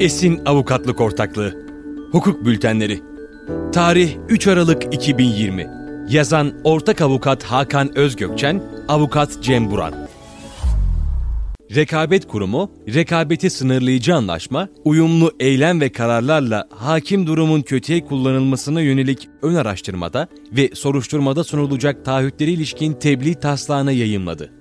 Esin Avukatlık Ortaklığı. Hukuk Bültenleri. Tarih 3 Aralık 2020 Yazan Ortak Avukat Hakan Özgökçen Avukat Cem Buran. Rekabet Kurumu, rekabeti sınırlayıcı anlaşma, uyumlu eylem ve kararlarla hakim durumun kötüye kullanılmasına yönelik ön araştırmada ve soruşturmada sunulacak taahhütleri ilişkin tebliğ taslağını yayımladı.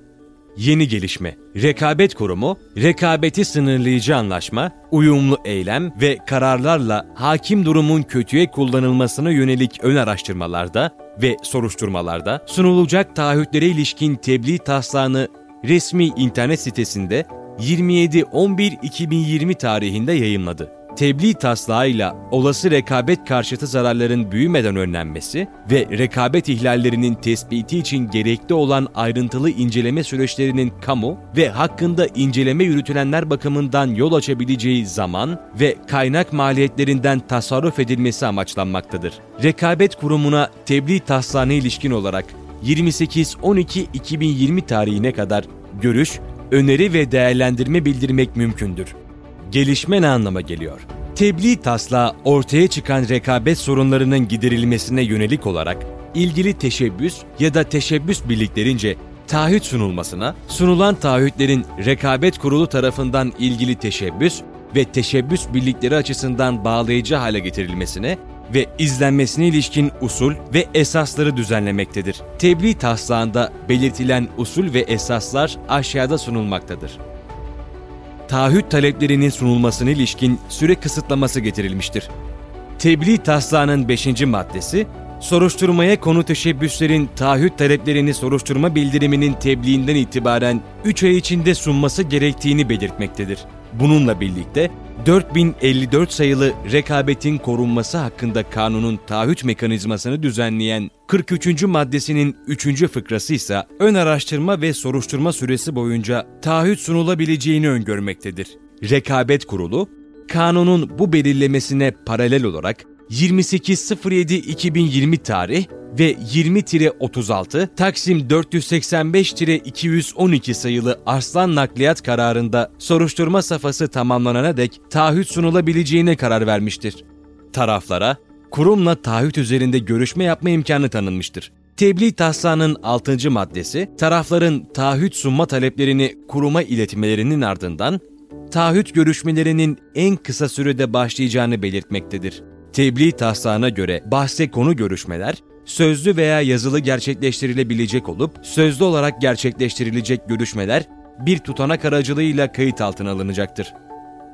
Yeni gelişme. Rekabet Kurumu, rekabeti sınırlayıcı anlaşma, uyumlu eylem ve kararlarla hakim durumun kötüye kullanılmasına yönelik ön araştırmalarda ve soruşturmalarda sunulacak taahhütlere ilişkin tebliğ taslağını resmi internet sitesinde 27.11.2020 tarihinde yayımladı tebliğ taslağıyla olası rekabet karşıtı zararların büyümeden önlenmesi ve rekabet ihlallerinin tespiti için gerekli olan ayrıntılı inceleme süreçlerinin kamu ve hakkında inceleme yürütülenler bakımından yol açabileceği zaman ve kaynak maliyetlerinden tasarruf edilmesi amaçlanmaktadır. Rekabet Kurumu'na tebliğ taslağına ilişkin olarak 28.12.2020 tarihine kadar görüş, öneri ve değerlendirme bildirmek mümkündür gelişme ne anlama geliyor? Tebliğ taslağı ortaya çıkan rekabet sorunlarının giderilmesine yönelik olarak ilgili teşebbüs ya da teşebbüs birliklerince taahhüt sunulmasına, sunulan taahhütlerin rekabet kurulu tarafından ilgili teşebbüs ve teşebbüs birlikleri açısından bağlayıcı hale getirilmesine ve izlenmesine ilişkin usul ve esasları düzenlemektedir. Tebliğ taslağında belirtilen usul ve esaslar aşağıda sunulmaktadır taahhüt taleplerinin sunulmasına ilişkin süre kısıtlaması getirilmiştir. Tebliğ taslağının 5. maddesi, soruşturmaya konu teşebbüslerin taahhüt taleplerini soruşturma bildiriminin tebliğinden itibaren 3 ay içinde sunması gerektiğini belirtmektedir. Bununla birlikte 4054 sayılı rekabetin korunması hakkında kanunun taahhüt mekanizmasını düzenleyen 43. maddesinin 3. fıkrası ise ön araştırma ve soruşturma süresi boyunca taahhüt sunulabileceğini öngörmektedir. Rekabet Kurulu, kanunun bu belirlemesine paralel olarak 28.07.2020 tarih ve 20-36 Taksim 485-212 sayılı Arslan Nakliyat kararında soruşturma safhası tamamlanana dek taahhüt sunulabileceğine karar vermiştir. Taraflara kurumla taahhüt üzerinde görüşme yapma imkanı tanınmıştır. Tebliğ taslağının 6. maddesi, tarafların taahhüt sunma taleplerini kuruma iletmelerinin ardından taahhüt görüşmelerinin en kısa sürede başlayacağını belirtmektedir. Tebliğ taslağına göre bahse konu görüşmeler, sözlü veya yazılı gerçekleştirilebilecek olup, sözlü olarak gerçekleştirilecek görüşmeler bir tutanak aracılığıyla kayıt altına alınacaktır.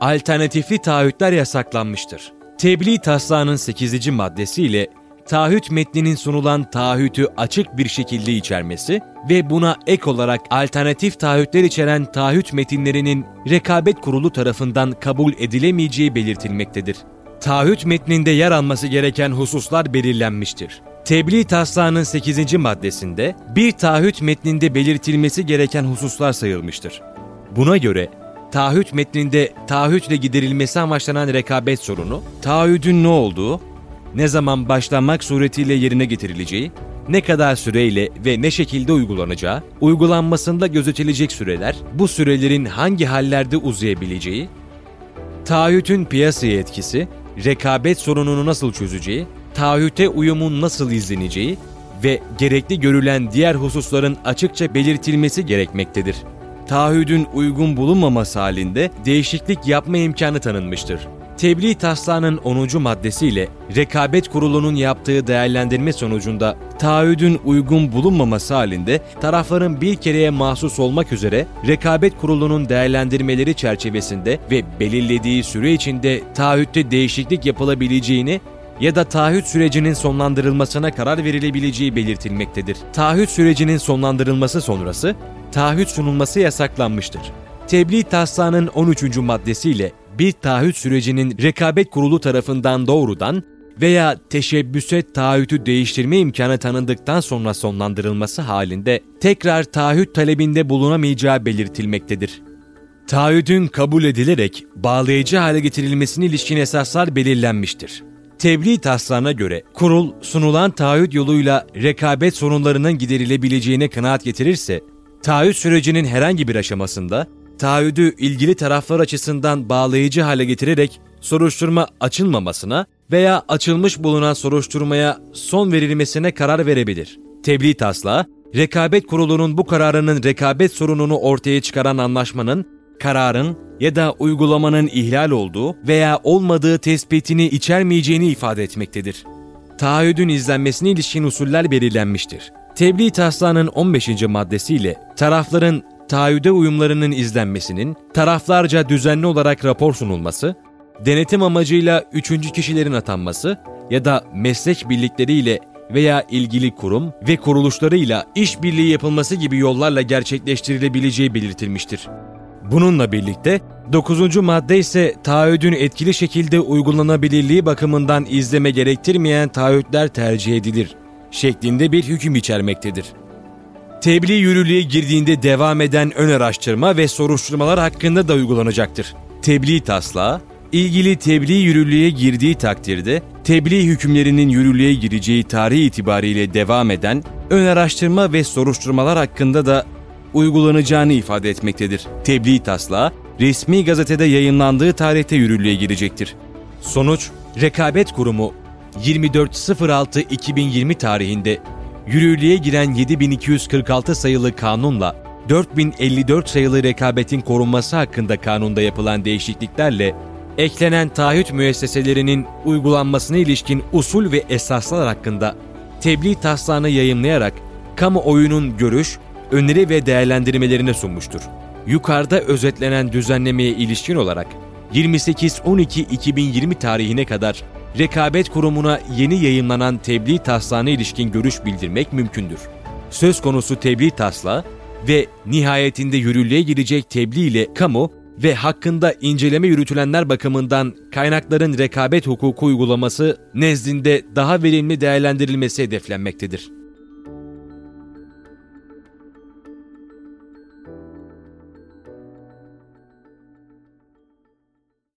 Alternatifli taahhütler yasaklanmıştır. Tebliğ taslağının 8. maddesiyle taahhüt metninin sunulan taahhütü açık bir şekilde içermesi ve buna ek olarak alternatif taahhütler içeren taahhüt metinlerinin rekabet kurulu tarafından kabul edilemeyeceği belirtilmektedir. Taahhüt metninde yer alması gereken hususlar belirlenmiştir. Tebliğ taslağının 8. maddesinde bir taahhüt metninde belirtilmesi gereken hususlar sayılmıştır. Buna göre taahhüt metninde taahhütle giderilmesi amaçlanan rekabet sorunu, taahhüdün ne olduğu, ne zaman başlanmak suretiyle yerine getirileceği, ne kadar süreyle ve ne şekilde uygulanacağı, uygulanmasında gözetilecek süreler, bu sürelerin hangi hallerde uzayabileceği, taahhütün piyasaya etkisi, rekabet sorununu nasıl çözeceği, taahhüte uyumun nasıl izleneceği ve gerekli görülen diğer hususların açıkça belirtilmesi gerekmektedir. Taahhüdün uygun bulunmaması halinde değişiklik yapma imkanı tanınmıştır. Tebliğ taslağının 10. maddesiyle Rekabet Kurulu'nun yaptığı değerlendirme sonucunda taahhüdün uygun bulunmaması halinde tarafların bir kereye mahsus olmak üzere Rekabet Kurulu'nun değerlendirmeleri çerçevesinde ve belirlediği süre içinde taahhütte değişiklik yapılabileceğini ya da taahhüt sürecinin sonlandırılmasına karar verilebileceği belirtilmektedir. Taahhüt sürecinin sonlandırılması sonrası taahhüt sunulması yasaklanmıştır. Tebliğ taslağının 13. maddesiyle bir taahhüt sürecinin rekabet kurulu tarafından doğrudan veya teşebbüse taahhütü değiştirme imkanı tanındıktan sonra sonlandırılması halinde tekrar taahhüt talebinde bulunamayacağı belirtilmektedir. Taahhüdün kabul edilerek bağlayıcı hale getirilmesine ilişkin esaslar belirlenmiştir. Tebliğ taslağına göre kurul sunulan taahhüt yoluyla rekabet sorunlarının giderilebileceğine kanaat getirirse, taahhüt sürecinin herhangi bir aşamasında taahhüdü ilgili taraflar açısından bağlayıcı hale getirerek soruşturma açılmamasına veya açılmış bulunan soruşturmaya son verilmesine karar verebilir. Tebliğ taslağı, rekabet kurulunun bu kararının rekabet sorununu ortaya çıkaran anlaşmanın, kararın ya da uygulamanın ihlal olduğu veya olmadığı tespitini içermeyeceğini ifade etmektedir. Taahhüdün izlenmesine ilişkin usuller belirlenmiştir. Tebliğ taslağının 15. maddesiyle tarafların taahhüde uyumlarının izlenmesinin taraflarca düzenli olarak rapor sunulması, denetim amacıyla üçüncü kişilerin atanması ya da meslek birlikleriyle veya ilgili kurum ve kuruluşlarıyla işbirliği yapılması gibi yollarla gerçekleştirilebileceği belirtilmiştir. Bununla birlikte 9. madde ise taahhüdün etkili şekilde uygulanabilirliği bakımından izleme gerektirmeyen taahhütler tercih edilir şeklinde bir hüküm içermektedir. Tebliğ yürürlüğe girdiğinde devam eden ön araştırma ve soruşturmalar hakkında da uygulanacaktır. Tebliğ taslağı, ilgili tebliğ yürürlüğe girdiği takdirde tebliğ hükümlerinin yürürlüğe gireceği tarih itibariyle devam eden ön araştırma ve soruşturmalar hakkında da uygulanacağını ifade etmektedir. Tebliğ taslağı resmi gazetede yayınlandığı tarihte yürürlüğe girecektir. Sonuç, Rekabet Kurumu 24.06.2020 tarihinde yürürlüğe giren 7246 sayılı kanunla 4054 sayılı rekabetin korunması hakkında kanunda yapılan değişikliklerle eklenen taahhüt müesseselerinin uygulanmasına ilişkin usul ve esaslar hakkında tebliğ taslağını yayımlayarak kamuoyunun görüş, öneri ve değerlendirmelerini sunmuştur. Yukarıda özetlenen düzenlemeye ilişkin olarak 28-12-2020 tarihine kadar Rekabet Kurumu'na yeni yayınlanan tebliğ taslağına ilişkin görüş bildirmek mümkündür. Söz konusu tebliğ taslağı ve nihayetinde yürürlüğe girecek tebliğ ile kamu ve hakkında inceleme yürütülenler bakımından kaynakların rekabet hukuku uygulaması nezdinde daha verimli değerlendirilmesi hedeflenmektedir.